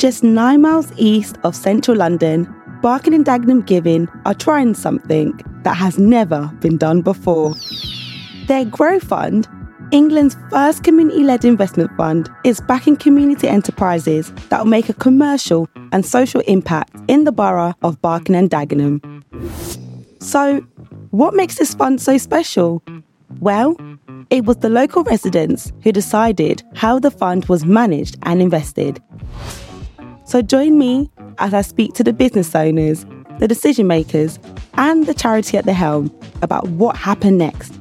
Just nine miles east of central London, Barking and Dagenham Giving are trying something that has never been done before. Their Grow Fund, England's first community led investment fund, is backing community enterprises that will make a commercial and social impact in the borough of Barking and Dagenham. So, what makes this fund so special? Well, it was the local residents who decided how the fund was managed and invested. So join me as I speak to the business owners, the decision makers, and the charity at the helm about what happened next.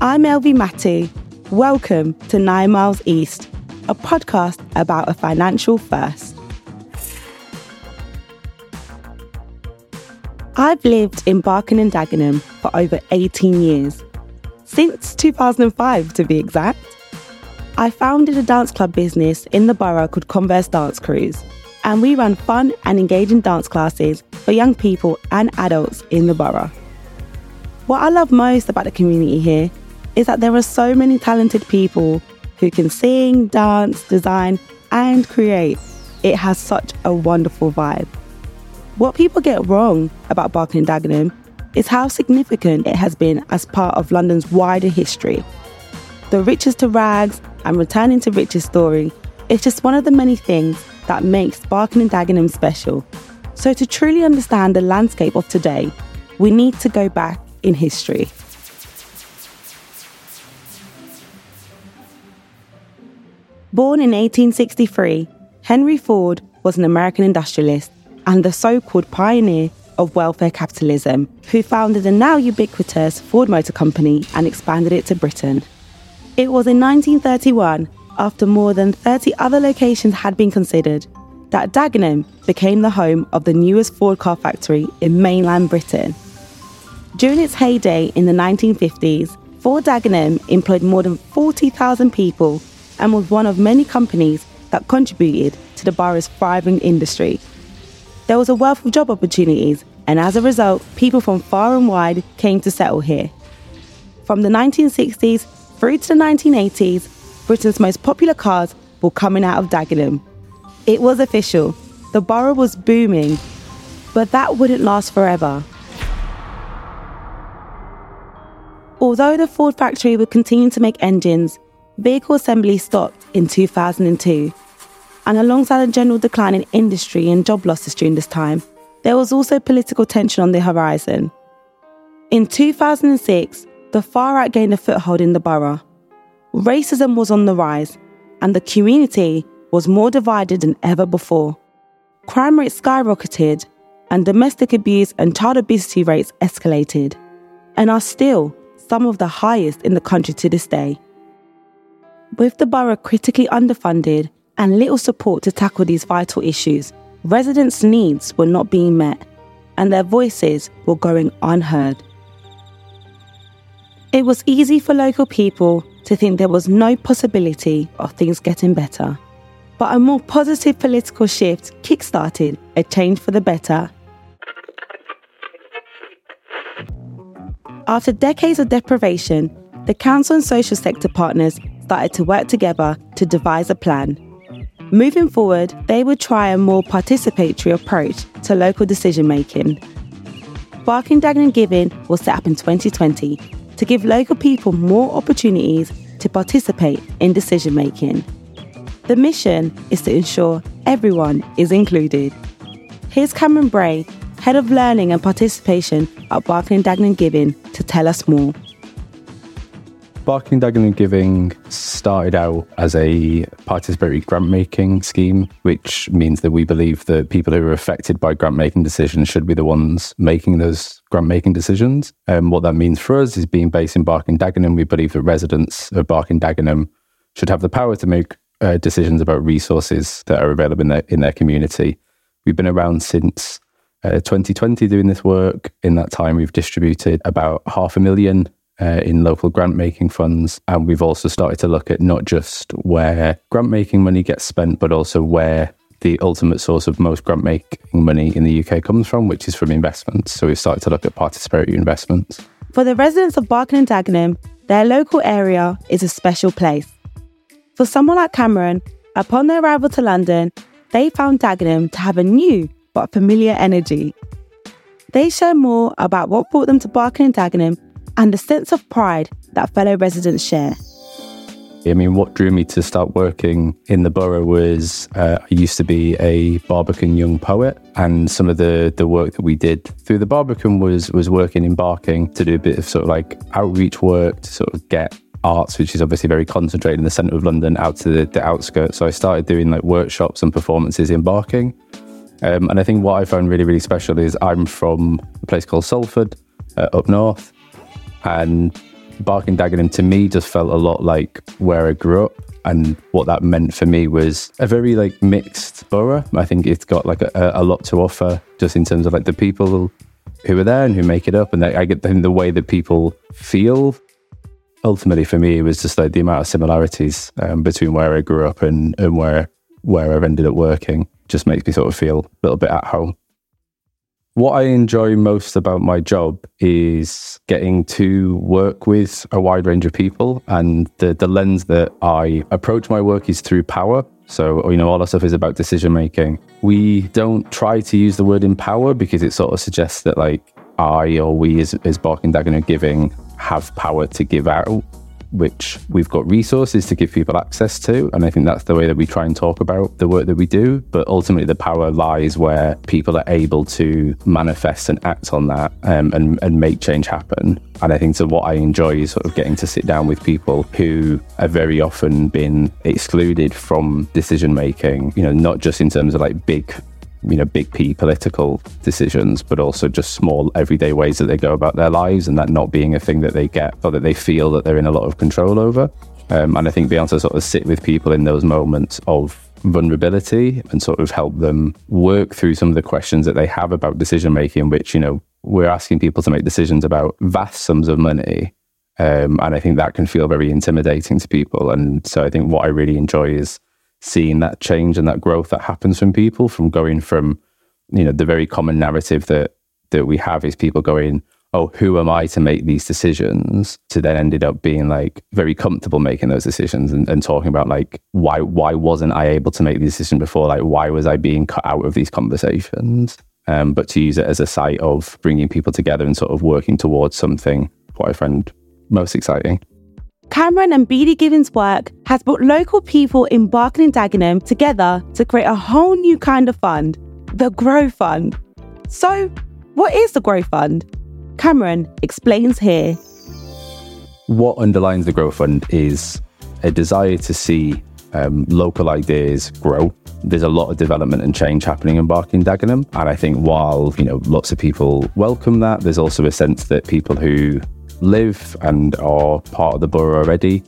I'm Elvie Matty. Welcome to Nine Miles East, a podcast about a financial first. I've lived in Barking and Dagenham for over 18 years since 2005 to be exact. I founded a dance club business in the borough called Converse Dance Crews, and we run fun and engaging dance classes for young people and adults in the borough. What I love most about the community here is that there are so many talented people who can sing, dance, design, and create. It has such a wonderful vibe. What people get wrong about Barking and Dagenham is how significant it has been as part of London's wider history. The riches to rags and returning to riches story is just one of the many things that makes Barking and Dagenham special. So, to truly understand the landscape of today, we need to go back in history. Born in 1863, Henry Ford was an American industrialist and the so called pioneer of welfare capitalism, who founded the now ubiquitous Ford Motor Company and expanded it to Britain. It was in 1931, after more than 30 other locations had been considered, that Dagenham became the home of the newest Ford car factory in mainland Britain. During its heyday in the 1950s, Ford Dagenham employed more than 40,000 people and was one of many companies that contributed to the borough's thriving industry there was a wealth of job opportunities, and as a result, people from far and wide came to settle here. From the 1960s through to the 1980s, Britain's most popular cars were coming out of Dagenham. It was official, the borough was booming, but that wouldn't last forever. Although the Ford factory would continue to make engines, vehicle assembly stopped in 2002 and alongside a general decline in industry and job losses during this time, there was also political tension on the horizon. In 2006, the far right gained a foothold in the borough. Racism was on the rise, and the community was more divided than ever before. Crime rates skyrocketed, and domestic abuse and child obesity rates escalated, and are still some of the highest in the country to this day. With the borough critically underfunded and little support to tackle these vital issues, residents' needs were not being met and their voices were going unheard. It was easy for local people to think there was no possibility of things getting better. But a more positive political shift kick-started a change for the better. After decades of deprivation, the council and social sector partners started to work together to devise a plan Moving forward, they would try a more participatory approach to local decision making. Barking Dagenham Giving was set up in 2020 to give local people more opportunities to participate in decision making. The mission is to ensure everyone is included. Here's Cameron Bray, Head of Learning and Participation at Barking Dagenham Giving, to tell us more. Barking Dagenham Giving started out as a participatory grant making scheme, which means that we believe that people who are affected by grant making decisions should be the ones making those grant making decisions. And um, what that means for us is being based in Barking Dagenham, we believe that residents of Barking Dagenham should have the power to make uh, decisions about resources that are available in their, in their community. We've been around since uh, 2020 doing this work. In that time, we've distributed about half a million uh, in local grant making funds. And we've also started to look at not just where grant making money gets spent, but also where the ultimate source of most grant making money in the UK comes from, which is from investments. So we've started to look at participatory investments. For the residents of Barking and Dagenham, their local area is a special place. For someone like Cameron, upon their arrival to London, they found Dagenham to have a new but familiar energy. They share more about what brought them to Barking and Dagenham and the sense of pride that fellow residents share. I mean, what drew me to start working in the borough was uh, I used to be a Barbican young poet, and some of the the work that we did through the Barbican was was working in Barking to do a bit of sort of like outreach work to sort of get arts, which is obviously very concentrated in the centre of London, out to the, the outskirts. So I started doing like workshops and performances in Barking. Um, and I think what I found really, really special is I'm from a place called Salford uh, up north. And Barking Dagenham to me just felt a lot like where I grew up. And what that meant for me was a very like mixed borough. I think it's got like a, a lot to offer just in terms of like the people who are there and who make it up. And I get the way that people feel ultimately for me it was just like the amount of similarities um, between where I grew up and, and where where I've ended up working just makes me sort of feel a little bit at home. What I enjoy most about my job is getting to work with a wide range of people. And the, the lens that I approach my work is through power. So, you know, all our stuff is about decision making. We don't try to use the word empower because it sort of suggests that, like, I or we as, as Barking Dagenham are giving have power to give out, which we've got resources to give people access to. And I think that's the way that we try and talk about the work that we do. But ultimately, the power lies where people are able to manifest and act on that um, and, and make change happen. And I think so, what I enjoy is sort of getting to sit down with people who have very often been excluded from decision making, you know, not just in terms of like big you know, big P political decisions, but also just small everyday ways that they go about their lives and that not being a thing that they get or that they feel that they're in a lot of control over. Um, and I think being able to sort of sit with people in those moments of vulnerability and sort of help them work through some of the questions that they have about decision making, which, you know, we're asking people to make decisions about vast sums of money. Um, and I think that can feel very intimidating to people. And so I think what I really enjoy is seeing that change and that growth that happens from people from going from you know the very common narrative that that we have is people going oh who am i to make these decisions? to then ended up being like very comfortable making those decisions and, and talking about like why why wasn't i able to make the decision before? Like why was i being cut out of these conversations? Um, but to use it as a site of bringing people together and sort of working towards something what i find most exciting Cameron and BD Giving's work has brought local people in Barking and Dagenham together to create a whole new kind of fund, the Grow Fund. So, what is the Grow Fund? Cameron explains here. What underlines the Grow Fund is a desire to see um, local ideas grow. There's a lot of development and change happening in Barking Dagenham. And I think while, you know, lots of people welcome that, there's also a sense that people who live and are part of the borough already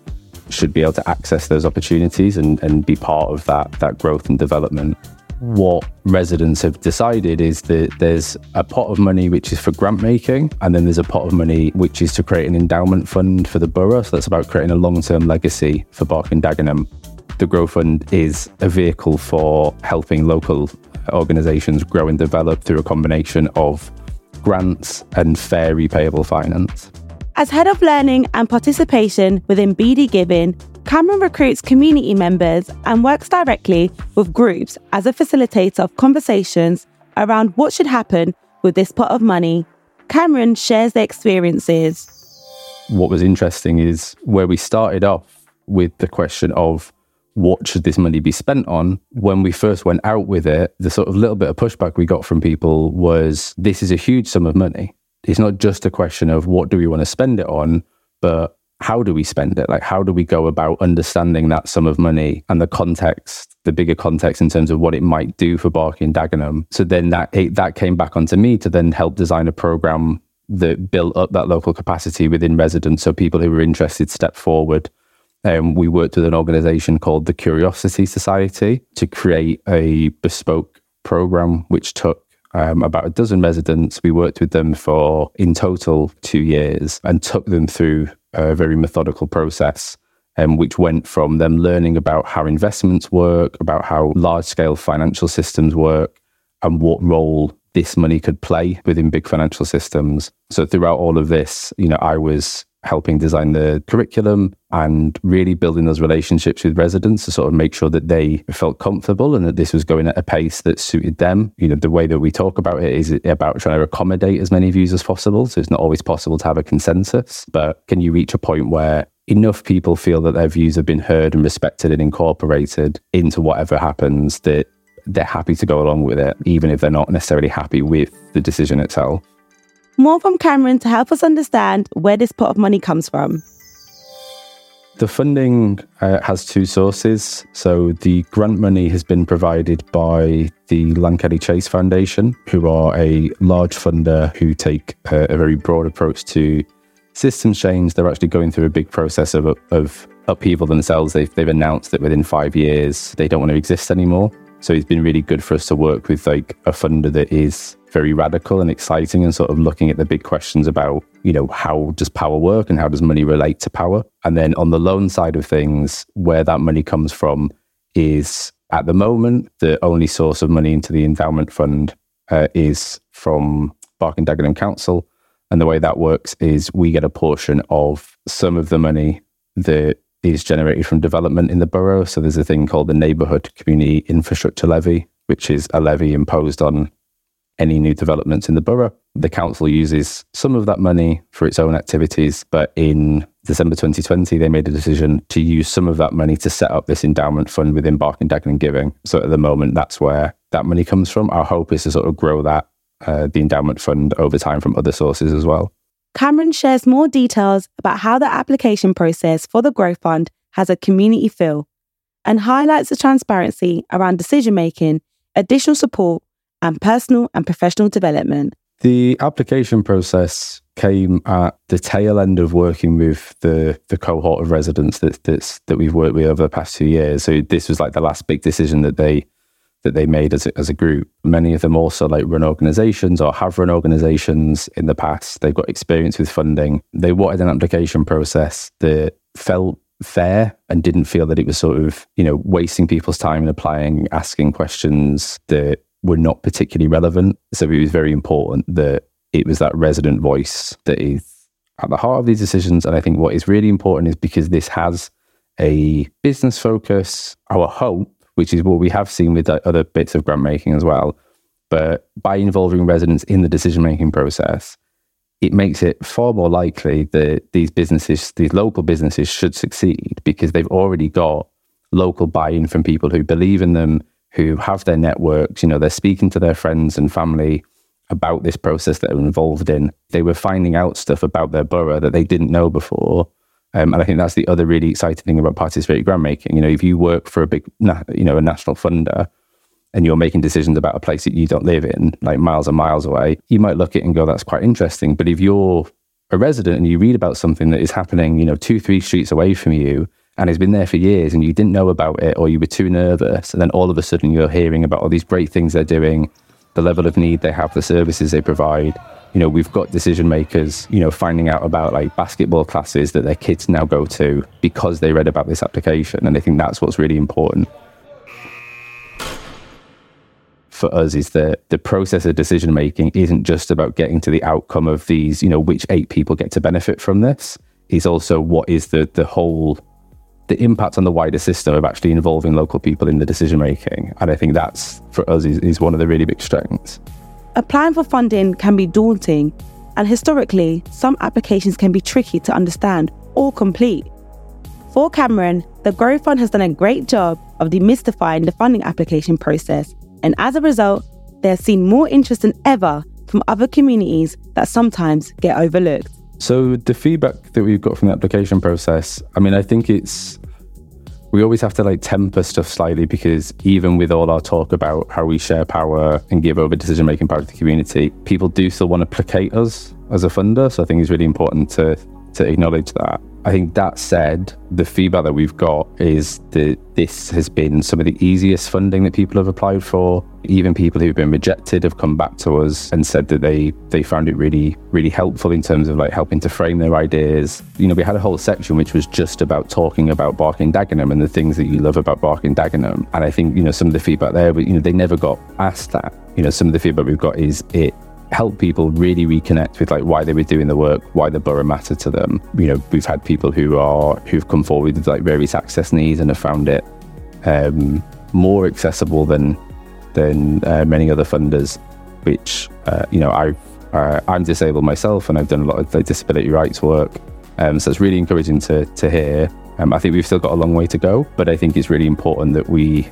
should be able to access those opportunities and, and be part of that that growth and development. What residents have decided is that there's a pot of money which is for grant making, and then there's a pot of money which is to create an endowment fund for the borough. So that's about creating a long term legacy for Barking and Dagenham. The Grow Fund is a vehicle for helping local organisations grow and develop through a combination of grants and fair repayable finance. As head of learning and participation within BD Giving, Cameron recruits community members and works directly with groups as a facilitator of conversations around what should happen with this pot of money. Cameron shares their experiences. What was interesting is where we started off with the question of what should this money be spent on? When we first went out with it, the sort of little bit of pushback we got from people was this is a huge sum of money it's not just a question of what do we want to spend it on, but how do we spend it? Like, how do we go about understanding that sum of money and the context, the bigger context in terms of what it might do for Barking Dagenham? So then that that came back onto me to then help design a program that built up that local capacity within residents. So people who were interested step forward. Um, we worked with an organization called the Curiosity Society to create a bespoke program which took um, about a dozen residents. We worked with them for, in total, two years and took them through a very methodical process. Um, which went from them learning about how investments work, about how large scale financial systems work, and what role this money could play within big financial systems. So throughout all of this, you know, I was helping design the curriculum and really building those relationships with residents to sort of make sure that they felt comfortable and that this was going at a pace that suited them. You know, the way that we talk about it is about trying to accommodate as many views as possible. So it's not always possible to have a consensus, but can you reach a point where enough people feel that their views have been heard and respected and incorporated into whatever happens that they're happy to go along with it, even if they're not necessarily happy with the decision itself. More from Cameron to help us understand where this pot of money comes from. The funding uh, has two sources. So the grant money has been provided by the Lankelly Chase Foundation, who are a large funder who take a, a very broad approach to systems change. They're actually going through a big process of, of upheaval themselves. They've, they've announced that within five years they don't want to exist anymore. So it's been really good for us to work with like a funder that is very radical and exciting and sort of looking at the big questions about, you know, how does power work and how does money relate to power? And then on the loan side of things, where that money comes from is at the moment, the only source of money into the endowment fund uh, is from Barking Dagenham Council. And the way that works is we get a portion of some of the money that is generated from development in the borough. So there's a thing called the Neighbourhood Community Infrastructure Levy, which is a levy imposed on any new developments in the borough. The council uses some of that money for its own activities, but in December 2020, they made a decision to use some of that money to set up this endowment fund within Barking Dagenham Giving. So at the moment, that's where that money comes from. Our hope is to sort of grow that, uh, the endowment fund over time from other sources as well. Cameron shares more details about how the application process for the Growth Fund has a community feel and highlights the transparency around decision making, additional support, and personal and professional development. The application process came at the tail end of working with the the cohort of residents that that's, that we've worked with over the past two years. So this was like the last big decision that they that they made as a, as a group. Many of them also like run organizations or have run organizations in the past. They've got experience with funding. They wanted an application process that felt fair and didn't feel that it was sort of, you know, wasting people's time and applying, asking questions that were not particularly relevant. So it was very important that it was that resident voice that is at the heart of these decisions. And I think what is really important is because this has a business focus, our hope which is what we have seen with other bits of grant making as well. But by involving residents in the decision making process, it makes it far more likely that these businesses, these local businesses, should succeed because they've already got local buy in from people who believe in them, who have their networks. You know, they're speaking to their friends and family about this process that they're involved in. They were finding out stuff about their borough that they didn't know before. Um, and I think that's the other really exciting thing about participatory grant making. You know, if you work for a big, you know, a national funder, and you're making decisions about a place that you don't live in, like miles and miles away, you might look at it and go, "That's quite interesting." But if you're a resident and you read about something that is happening, you know, two, three streets away from you, and it's been there for years, and you didn't know about it, or you were too nervous, and then all of a sudden you're hearing about all these great things they're doing, the level of need they have, the services they provide, you know, we've got decision makers, you know, finding out about like basketball classes that their kids now go to because they read about this application. And I think that's what's really important for us is that the process of decision making isn't just about getting to the outcome of these, you know, which eight people get to benefit from this. Is also what is the the whole the impact on the wider system of actually involving local people in the decision making. And I think that's for us is, is one of the really big strengths applying for funding can be daunting, and historically, some applications can be tricky to understand or complete. For Cameron, the Grow Fund has done a great job of demystifying the funding application process, and as a result, they have seen more interest than ever from other communities that sometimes get overlooked. So, the feedback that we've got from the application process, I mean, I think it's we always have to like temper stuff slightly because even with all our talk about how we share power and give over decision making power to the community, people do still want to placate us as a funder. So I think it's really important to to acknowledge that. I think that said, the feedback that we've got is that this has been some of the easiest funding that people have applied for. Even people who've been rejected have come back to us and said that they they found it really really helpful in terms of like helping to frame their ideas. You know, we had a whole section which was just about talking about Barking Dagenham and the things that you love about Barking Dagenham. And I think you know some of the feedback there, but you know they never got asked that. You know, some of the feedback we've got is it help people really reconnect with like why they were doing the work, why the borough mattered to them. You know, we've had people who are who've come forward with like various access needs and have found it um, more accessible than than uh, many other funders. Which uh, you know, I've uh, I'm disabled myself, and I've done a lot of like, disability rights work. Um, so it's really encouraging to to hear. Um, I think we've still got a long way to go, but I think it's really important that we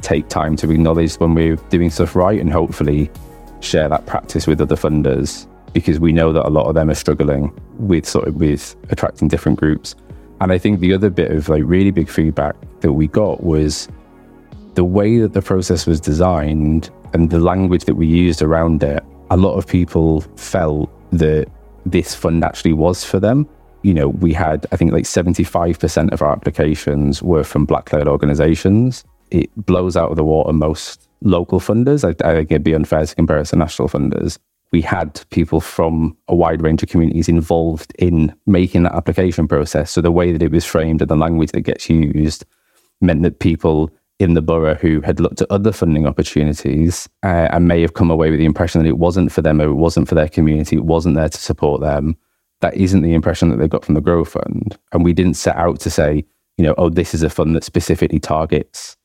take time to acknowledge when we're doing stuff right, and hopefully share that practice with other funders because we know that a lot of them are struggling with sort of with attracting different groups. And I think the other bit of like really big feedback that we got was the way that the process was designed and the language that we used around it. A lot of people felt that this fund actually was for them. You know, we had, I think, like 75% of our applications were from black led organizations. It blows out of the water most local funders. I, I think it'd be unfair to compare us to national funders. We had people from a wide range of communities involved in making that application process. So the way that it was framed and the language that gets used meant that people in the borough who had looked at other funding opportunities uh, and may have come away with the impression that it wasn't for them or it wasn't for their community, it wasn't there to support them. That isn't the impression that they got from the Grow Fund. And we didn't set out to say, you know, oh, this is a fund that specifically targets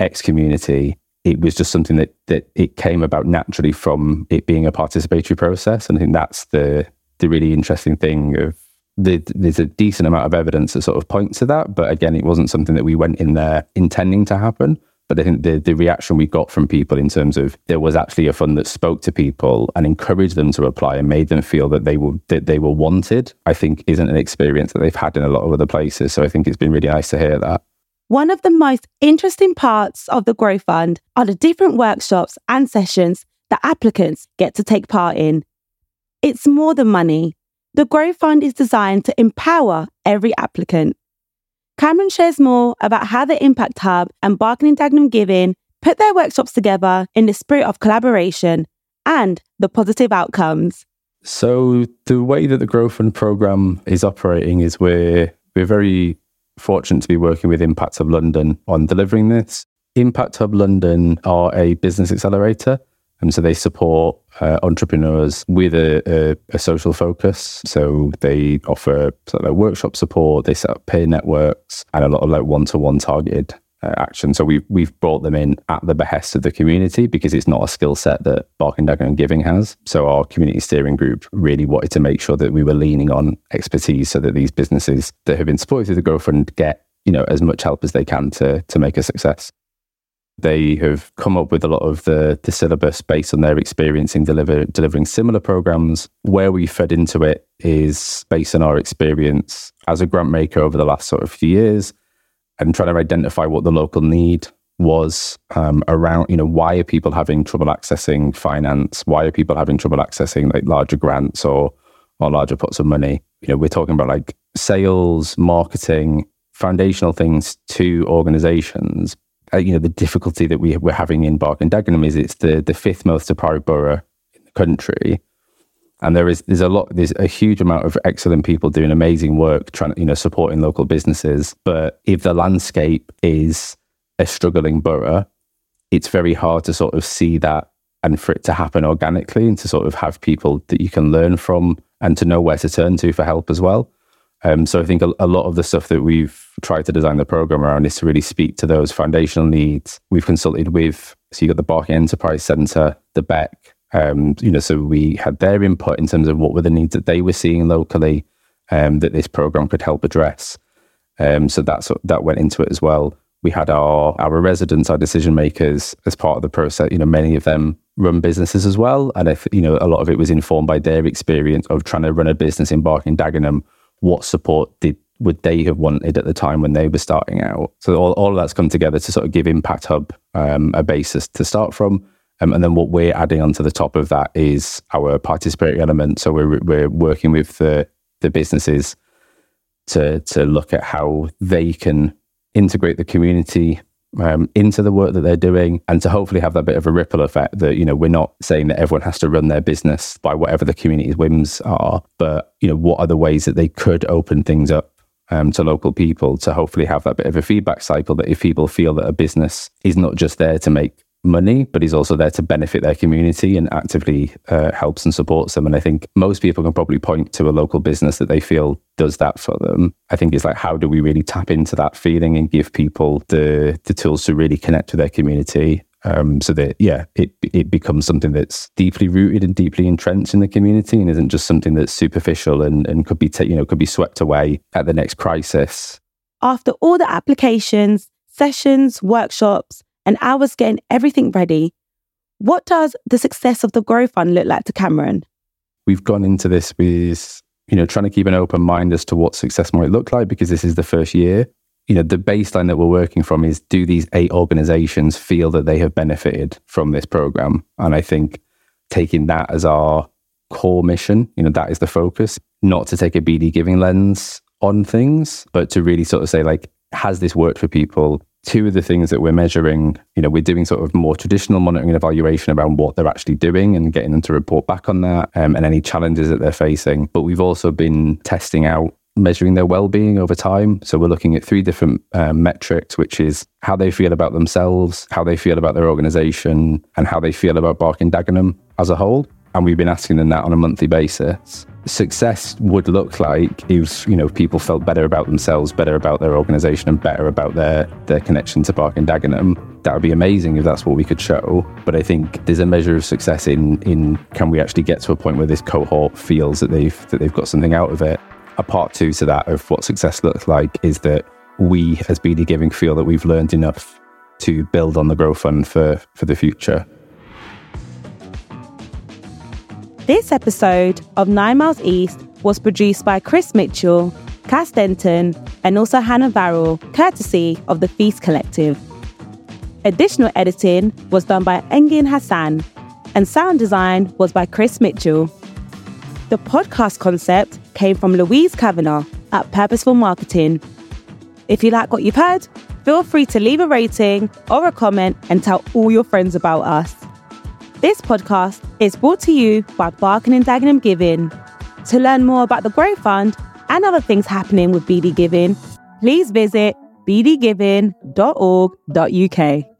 X community it was just something that that it came about naturally from it being a participatory process. And I think that's the the really interesting thing of the, there's a decent amount of evidence that sort of points to that. But again, it wasn't something that we went in there intending to happen. But I think the, the reaction we got from people in terms of there was actually a fund that spoke to people and encouraged them to apply and made them feel that they were that they were wanted, I think isn't an experience that they've had in a lot of other places. So I think it's been really nice to hear that. One of the most interesting parts of the Grow Fund are the different workshops and sessions that applicants get to take part in. It's more than money. The Grow Fund is designed to empower every applicant. Cameron shares more about how the Impact Hub and Barking Dagenham Giving put their workshops together in the spirit of collaboration and the positive outcomes. So the way that the Grow Fund program is operating is we're we're very fortunate to be working with Impact Hub London on delivering this. Impact Hub London are a business accelerator. And so they support uh, entrepreneurs with a, a, a, social focus. So they offer sort of like workshop support, they set up peer networks, and a lot of like one to one targeted uh, action. So we've we've brought them in at the behest of the community because it's not a skill set that Barking Dagenham and Giving has. So our community steering group really wanted to make sure that we were leaning on expertise so that these businesses that have been supported through the Fund get you know as much help as they can to to make a success. They have come up with a lot of the, the syllabus based on their experience in deliver, delivering similar programs. Where we fed into it is based on our experience as a grant maker over the last sort of few years and trying to identify what the local need was um, around, you know, why are people having trouble accessing finance? Why are people having trouble accessing like larger grants or or larger pots of money? You know, we're talking about like sales, marketing, foundational things to organizations. Uh, you know, the difficulty that we, we're having in Barking and Dagenham is it's the, the fifth most deprived borough in the country and there is there's a lot there's a huge amount of excellent people doing amazing work trying you know supporting local businesses but if the landscape is a struggling borough it's very hard to sort of see that and for it to happen organically and to sort of have people that you can learn from and to know where to turn to for help as well um, so I think a, a, lot of the stuff that we've tried to design the program around is to really speak to those foundational needs. We've consulted with, so you've got the Barking Enterprise Centre, the BEC, um, you know, so we had their input in terms of what were the needs that they were seeing locally um, that this program could help address. Um, so that's that went into it as well. We had our our residents, our decision makers, as part of the process. You know, many of them run businesses as well, and if you know, a lot of it was informed by their experience of trying to run a business in Barking Dagenham. What support did would they have wanted at the time when they were starting out? So all, all of that's come together to sort of give Impact Hub um, a basis to start from. Um, and then what we're adding onto the top of that is our participatory element. So we're we're working with the the businesses to to look at how they can integrate the community um, into the work that they're doing, and to hopefully have that bit of a ripple effect. That you know we're not saying that everyone has to run their business by whatever the community's whims are, but you know what are the ways that they could open things up um, to local people to hopefully have that bit of a feedback cycle that if people feel that a business is not just there to make money, but he's also there to benefit their community and actively uh, helps and supports them. And I think most people can probably point to a local business that they feel does that for them. I think it's like, how do we really tap into that feeling and give people the the tools to really connect with their community? Um, so that yeah, it it becomes something that's deeply rooted and deeply entrenched in the community, and isn't just something that's superficial and, and could be you know could be swept away at the next crisis. After all the applications, sessions, workshops, and hours getting everything ready, what does the success of the Grow Fund look like to Cameron? We've gone into this with you know trying to keep an open mind as to what success might look like because this is the first year you know, the baseline that we're working from is do these eight organizations feel that they have benefited from this program? And I think taking that as our core mission, you know, that is the focus, not to take a BD giving lens on things, but to really sort of say, like, has this worked for people? Two of the things that we're measuring, you know, we're doing sort of more traditional monitoring and evaluation around what they're actually doing and getting them to report back on that um, and any challenges that they're facing. But we've also been testing out measuring their well-being over time. So we're looking at three different um, metrics, which is how they feel about themselves, how they feel about their organization, and how they feel about Barking Dagenham as a whole. And we've been asking them that on a monthly basis. Success would look like if you know people felt better about themselves, better about their organization, and better about their their connection to Barking and Dagenham. That would be amazing if that's what we could show. But I think there's a measure of success in in can we actually get to a point where this cohort feels that they've that they've got something out of it a part two to that of what success looks like is that we as BD Giving feel that we've learned enough to build on the Grow Fund for, for the future. This episode of Nine Miles East was produced by Chris Mitchell, Cass Denton, and also Hannah Varrell, courtesy of the Feast Collective. Additional editing was done by Engin Hassan, and sound design was by Chris Mitchell. The podcast concept came from Louise Kavanagh at Purposeful Marketing. If you like what you've heard, feel free to leave a rating or a comment and tell all your friends about us. This podcast is brought to you by Barking and Dagenham Giving. To learn more about the Grow Fund and other things happening with BD Giving, please visit bdgiving.org.uk.